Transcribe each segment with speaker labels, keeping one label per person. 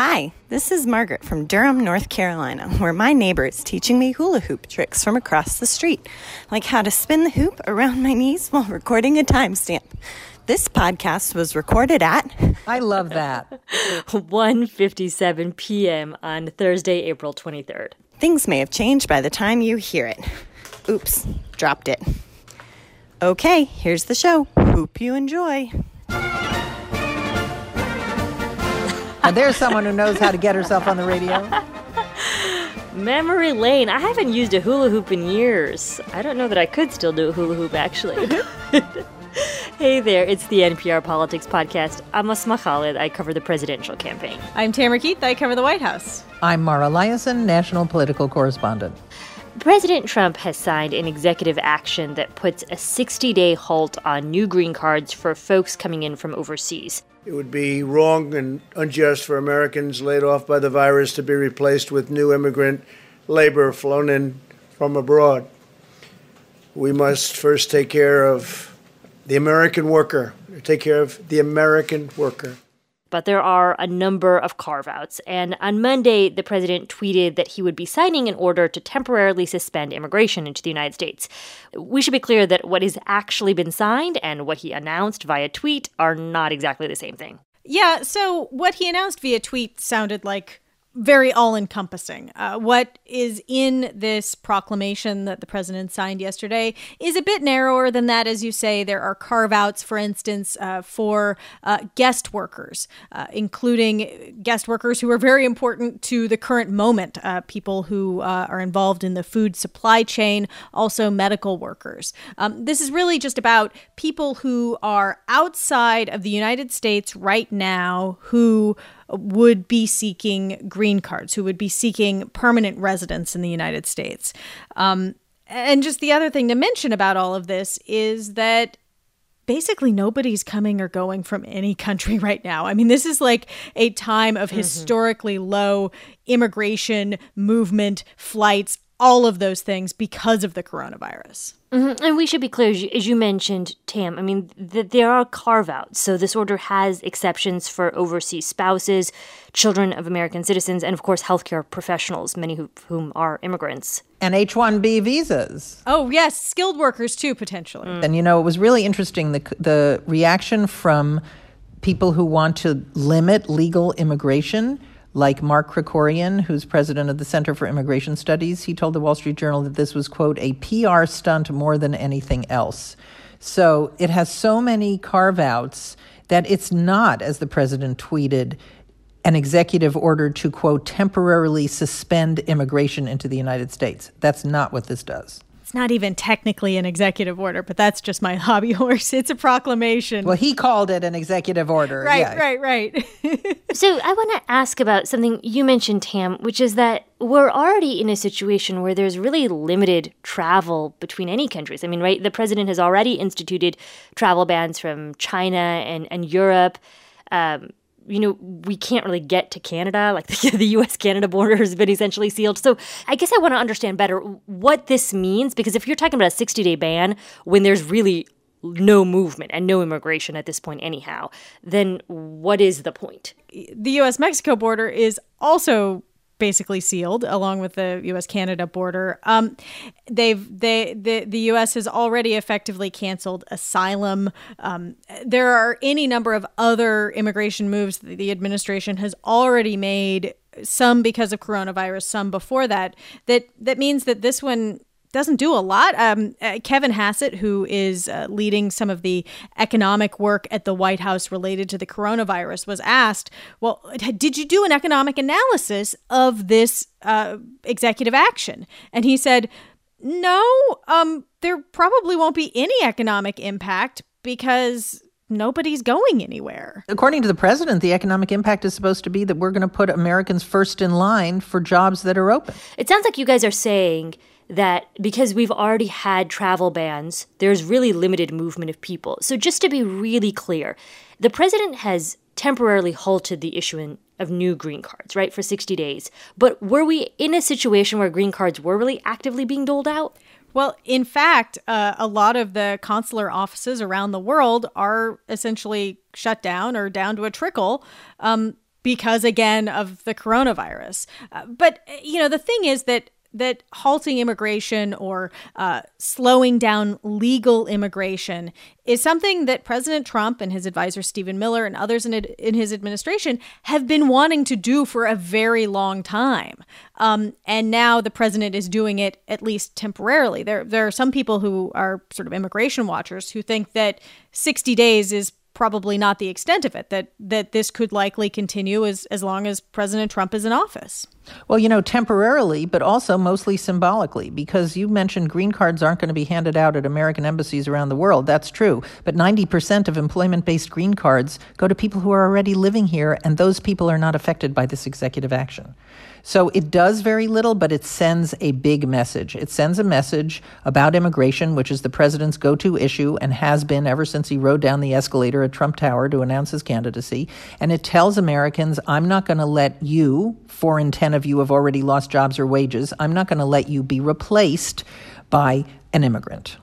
Speaker 1: Hi, this is Margaret from Durham, North Carolina, where my neighbor is teaching me hula hoop tricks from across the street, like how to spin the hoop around my knees while recording a timestamp. This podcast was recorded at
Speaker 2: I love that.
Speaker 3: 1:57 p.m. on Thursday, April 23rd.
Speaker 1: Things may have changed by the time you hear it. Oops, dropped it. Okay, here's the show. Hope you enjoy.
Speaker 2: And there's someone who knows how to get herself on the radio.
Speaker 3: Memory lane. I haven't used a hula hoop in years. I don't know that I could still do a hula hoop actually. hey there, it's the NPR Politics Podcast. I'm Asma Khalid. I cover the presidential campaign.
Speaker 4: I'm Tamara Keith. I cover the White House.
Speaker 2: I'm Mara Liasson, national political correspondent.
Speaker 3: President Trump has signed an executive action that puts a 60 day halt on new green cards for folks coming in from overseas.
Speaker 5: It would be wrong and unjust for Americans laid off by the virus to be replaced with new immigrant labor flown in from abroad. We must first take care of the American worker, take care of the American worker
Speaker 3: but there are a number of carve outs. And on Monday, the president tweeted that he would be signing an order to temporarily suspend immigration into the United States. We should be clear that what has actually been signed and what he announced via tweet are not exactly the same thing.
Speaker 4: Yeah, so what he announced via tweet sounded like very all encompassing. Uh, what is in this proclamation that the president signed yesterday is a bit narrower than that, as you say. There are carve outs, for instance, uh, for uh, guest workers, uh, including guest workers who are very important to the current moment, uh, people who uh, are involved in the food supply chain, also medical workers. Um, this is really just about people who are outside of the United States right now who would be seeking green cards, who would be seeking permanent residence in the United States. Um, and just the other thing to mention about all of this is that basically nobody's coming or going from any country right now. I mean, this is like a time of mm-hmm. historically low immigration, movement, flights, all of those things because of the coronavirus.
Speaker 3: Mm-hmm. And we should be clear, as you, as you mentioned, Tam, I mean, that there are carve outs. So this order has exceptions for overseas spouses, children of American citizens, and of course, healthcare professionals, many of whom are immigrants.
Speaker 2: And H 1B visas.
Speaker 4: Oh, yes, skilled workers too, potentially.
Speaker 2: Mm. And you know, it was really interesting the, the reaction from people who want to limit legal immigration like Mark Krikorian, who's president of the Center for Immigration Studies, he told the Wall Street Journal that this was, quote, a PR stunt more than anything else. So it has so many carve outs that it's not, as the president tweeted, an executive order to, quote, temporarily suspend immigration into the United States. That's not what this does
Speaker 4: it's not even technically an executive order, but that's just my hobby horse. It's a proclamation.
Speaker 2: Well, he called it an executive order.
Speaker 4: Right,
Speaker 2: yeah.
Speaker 4: right, right.
Speaker 3: so I want to ask about something you mentioned, Tam, which is that we're already in a situation where there's really limited travel between any countries. I mean, right? The president has already instituted travel bans from China and, and Europe. Um, you know, we can't really get to Canada. Like the, the US Canada border has been essentially sealed. So I guess I want to understand better what this means because if you're talking about a 60 day ban when there's really no movement and no immigration at this point, anyhow, then what is the point?
Speaker 4: The US Mexico border is also basically sealed along with the U.S. Canada border. Um, they've they the the U.S. has already effectively canceled asylum. Um, there are any number of other immigration moves that the administration has already made. Some because of coronavirus, some before that. That that means that this one doesn't do a lot. Um, uh, Kevin Hassett, who is uh, leading some of the economic work at the White House related to the coronavirus, was asked, Well, did you do an economic analysis of this uh, executive action? And he said, No, um, there probably won't be any economic impact because nobody's going anywhere.
Speaker 2: According to the president, the economic impact is supposed to be that we're going to put Americans first in line for jobs that are open.
Speaker 3: It sounds like you guys are saying that because we've already had travel bans, there's really limited movement of people. So, just to be really clear, the president has temporarily halted the issuing of new green cards, right, for 60 days. But were we in a situation where green cards were really actively being doled out?
Speaker 4: Well, in fact, uh, a lot of the consular offices around the world are essentially shut down or down to a trickle. Um, because again of the coronavirus. Uh, but you know, the thing is that that halting immigration or uh, slowing down legal immigration is something that President Trump and his advisor Stephen Miller and others in, in his administration have been wanting to do for a very long time. Um, and now the president is doing it at least temporarily. There, there are some people who are sort of immigration watchers who think that 60 days is probably not the extent of it that that this could likely continue as as long as President Trump is in office.
Speaker 2: Well, you know, temporarily, but also mostly symbolically, because you mentioned green cards aren't going to be handed out at American embassies around the world. That's true. But 90% of employment based green cards go to people who are already living here, and those people are not affected by this executive action. So it does very little, but it sends a big message. It sends a message about immigration, which is the president's go to issue and has been ever since he rode down the escalator at Trump Tower to announce his candidacy. And it tells Americans, I'm not going to let you, four in 10 of you have already lost jobs or wages, I'm not going to let you be replaced by an immigrant.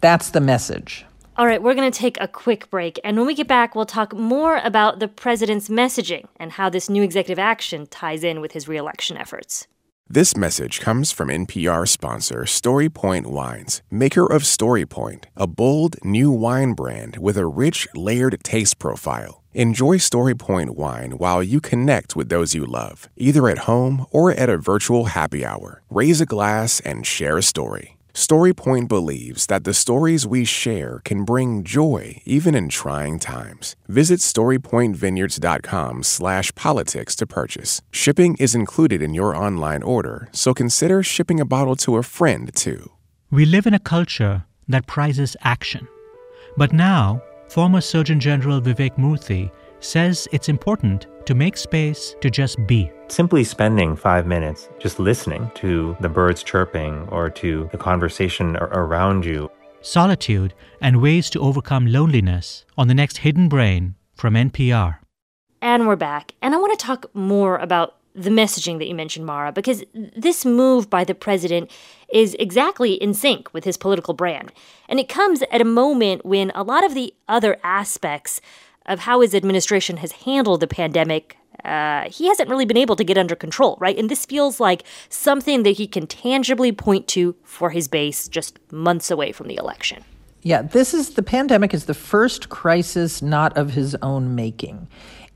Speaker 2: That's the message.
Speaker 3: All right, we're going to take a quick break. And when we get back, we'll talk more about the president's messaging and how this new executive action ties in with his reelection efforts.
Speaker 6: This message comes from NPR sponsor StoryPoint Wines, maker of StoryPoint, a bold new wine brand with a rich, layered taste profile. Enjoy StoryPoint wine while you connect with those you love, either at home or at a virtual happy hour. Raise a glass and share a story. StoryPoint believes that the stories we share can bring joy even in trying times. Visit StoryPointVineyards.com slash politics to purchase. Shipping is included in your online order, so consider shipping a bottle to a friend too.
Speaker 7: We live in a culture that prizes action. But now, former Surgeon General Vivek Murthy says it's important to make space to just be.
Speaker 8: Simply spending five minutes just listening to the birds chirping or to the conversation around you.
Speaker 7: Solitude and ways to overcome loneliness on the next Hidden Brain from NPR.
Speaker 3: And we're back. And I want to talk more about the messaging that you mentioned, Mara, because this move by the president is exactly in sync with his political brand. And it comes at a moment when a lot of the other aspects of how his administration has handled the pandemic, uh, he hasn't really been able to get under control, right? And this feels like something that he can tangibly point to for his base just months away from the election.
Speaker 2: Yeah, this is the pandemic is the first crisis not of his own making.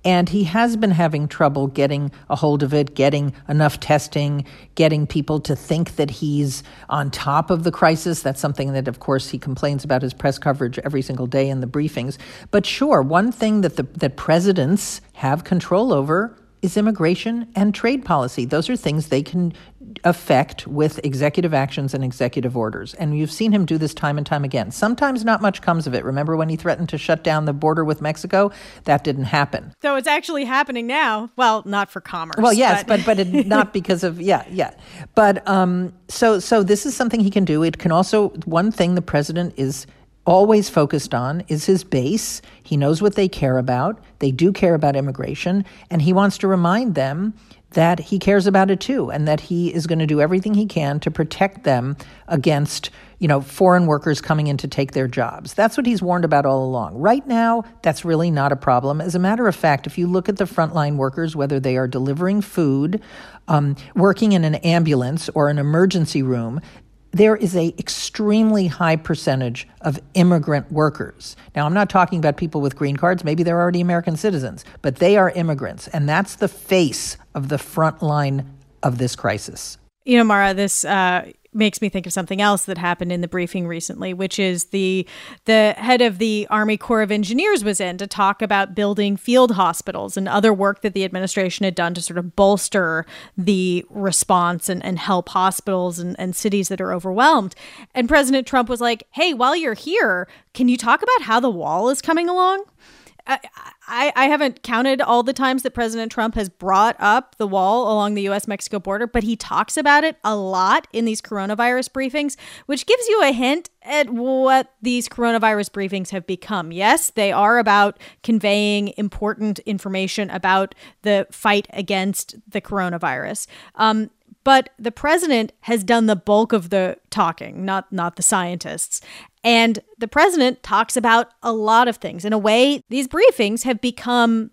Speaker 2: And he has been having trouble getting a hold of it, getting enough testing, getting people to think that he's on top of the crisis. That's something that, of course, he complains about his press coverage every single day in the briefings. But sure, one thing that the that presidents have control over is immigration and trade policy. Those are things they can affect with executive actions and executive orders. And you've seen him do this time and time again. Sometimes not much comes of it. Remember when he threatened to shut down the border with Mexico? That didn't happen.
Speaker 4: So it's actually happening now. Well, not for commerce.
Speaker 2: Well, yes, but but, but it, not because of yeah, yeah. But um so so this is something he can do. It can also one thing the president is always focused on is his base. He knows what they care about. They do care about immigration, and he wants to remind them that he cares about it too and that he is going to do everything he can to protect them against you know foreign workers coming in to take their jobs that's what he's warned about all along right now that's really not a problem as a matter of fact if you look at the frontline workers whether they are delivering food um, working in an ambulance or an emergency room there is a extremely high percentage of immigrant workers. Now, I'm not talking about people with green cards. Maybe they're already American citizens, but they are immigrants, and that's the face of the front line of this crisis.
Speaker 4: You know, Mara, this uh, makes me think of something else that happened in the briefing recently, which is the the head of the Army Corps of Engineers was in to talk about building field hospitals and other work that the administration had done to sort of bolster the response and, and help hospitals and, and cities that are overwhelmed. And President Trump was like, hey, while you're here, can you talk about how the wall is coming along? I, I haven't counted all the times that President Trump has brought up the wall along the US Mexico border, but he talks about it a lot in these coronavirus briefings, which gives you a hint at what these coronavirus briefings have become. Yes, they are about conveying important information about the fight against the coronavirus. Um, but the president has done the bulk of the talking, not not the scientists. And the president talks about a lot of things. In a way, these briefings have become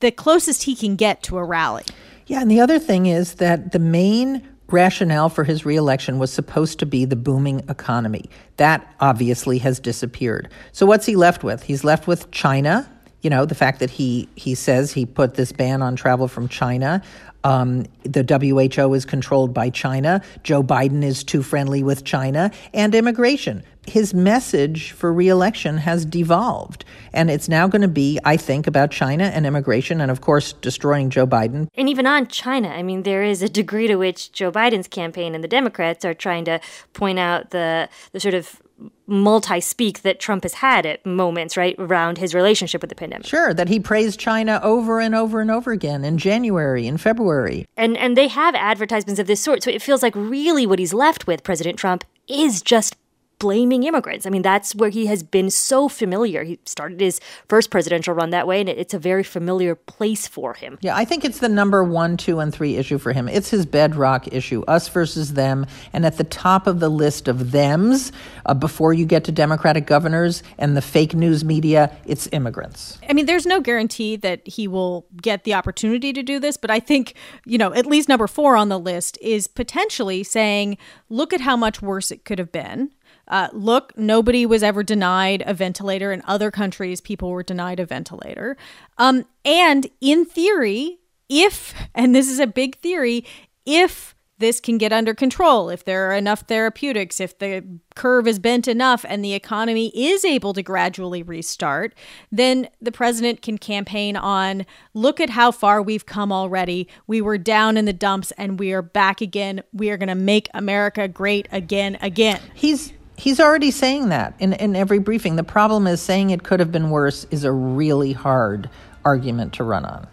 Speaker 4: the closest he can get to a rally.
Speaker 2: Yeah, and the other thing is that the main rationale for his reelection was supposed to be the booming economy. That obviously has disappeared. So what's he left with? He's left with China. You know, the fact that he he says he put this ban on travel from China. Um, the WHO is controlled by China. Joe Biden is too friendly with China and immigration. His message for reelection has devolved. And it's now going to be, I think, about China and immigration and, of course, destroying Joe Biden.
Speaker 3: And even on China, I mean, there is a degree to which Joe Biden's campaign and the Democrats are trying to point out the, the sort of multi speak that Trump has had at moments, right, around his relationship with the pandemic.
Speaker 2: Sure, that he praised China over and over and over again in January, in February.
Speaker 3: And and they have advertisements of this sort. So it feels like really what he's left with, President Trump, is just blaming immigrants. I mean, that's where he has been so familiar. He started his first presidential run that way, and it's a very familiar place for him.
Speaker 2: Yeah, I think it's the number one, two, and three issue for him. It's his bedrock issue, us versus them. And at the top of the list of thems, uh, before you get to Democratic governors and the fake news media, it's immigrants.
Speaker 4: I mean, there's no guarantee that he will get the opportunity to do this, but I think, you know, at least number four on the list is potentially saying, look at how much worse it could have been. Uh, look, nobody was ever denied a ventilator. In other countries, people were denied a ventilator. Um, and in theory, if, and this is a big theory, if this can get under control, if there are enough therapeutics, if the curve is bent enough and the economy is able to gradually restart, then the president can campaign on look at how far we've come already. We were down in the dumps and we are back again. We are going to make America great again, again.
Speaker 2: He's He's already saying that in, in every briefing. The problem is saying it could have been worse is a really hard argument to run on.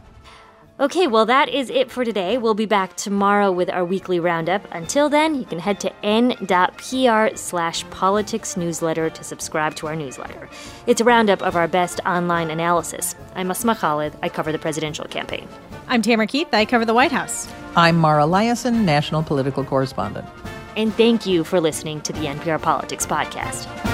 Speaker 3: Okay, well, that is it for today. We'll be back tomorrow with our weekly roundup. Until then, you can head to n.pr slash politics newsletter to subscribe to our newsletter. It's a roundup of our best online analysis. I'm Asma Khalid. I cover the presidential campaign.
Speaker 4: I'm Tamara Keith. I cover the White House.
Speaker 2: I'm Mara Liasson, national political correspondent
Speaker 3: and thank you for listening to the NPR Politics Podcast.